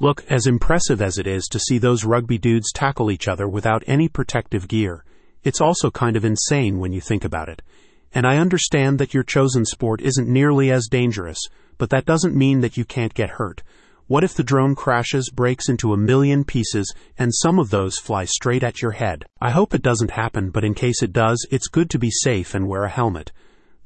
Look, as impressive as it is to see those rugby dudes tackle each other without any protective gear, it's also kind of insane when you think about it. And I understand that your chosen sport isn't nearly as dangerous, but that doesn't mean that you can't get hurt. What if the drone crashes, breaks into a million pieces, and some of those fly straight at your head? I hope it doesn't happen, but in case it does, it's good to be safe and wear a helmet.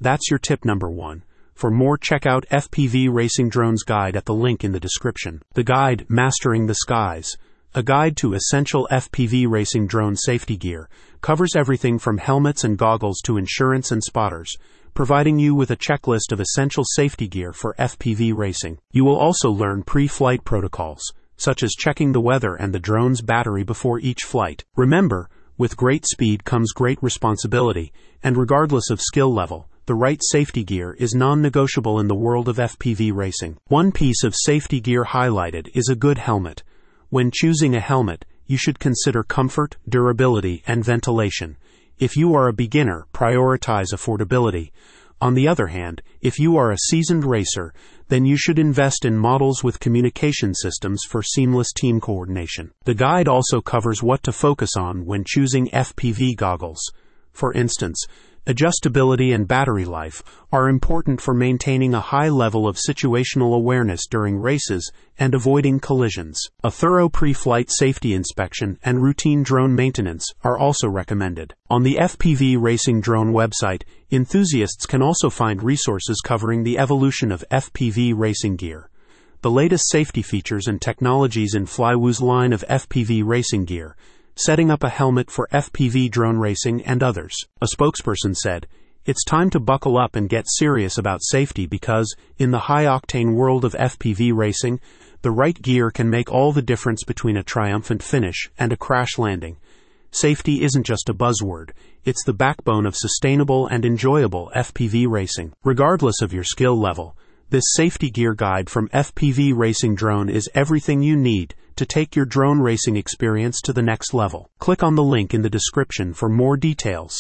That's your tip number one. For more, check out FPV Racing Drones Guide at the link in the description. The guide, Mastering the Skies, a guide to essential FPV racing drone safety gear, covers everything from helmets and goggles to insurance and spotters, providing you with a checklist of essential safety gear for FPV racing. You will also learn pre-flight protocols, such as checking the weather and the drone's battery before each flight. Remember, with great speed comes great responsibility, and regardless of skill level, the right safety gear is non-negotiable in the world of FPV racing. One piece of safety gear highlighted is a good helmet. When choosing a helmet, you should consider comfort, durability, and ventilation. If you are a beginner, prioritize affordability. On the other hand, if you are a seasoned racer, then you should invest in models with communication systems for seamless team coordination. The guide also covers what to focus on when choosing FPV goggles. For instance, adjustability and battery life are important for maintaining a high level of situational awareness during races and avoiding collisions. A thorough pre-flight safety inspection and routine drone maintenance are also recommended. On the FPV Racing Drone website, enthusiasts can also find resources covering the evolution of FPV racing gear. The latest safety features and technologies in Flywoo's line of FPV racing gear setting up a helmet for FPV drone racing, and others. A spokesperson said, It's time to buckle up and get serious about safety because, in the high octane world of FPV racing, the right gear can make all the difference between a triumphant finish and a crash landing. Safety isn't just a buzzword, it's the backbone of sustainable and enjoyable FPV racing. Regardless of your skill level, this safety gear guide from FPV Racing Drone is everything you need to take your drone racing experience to the next level. Click on the link in the description for more details.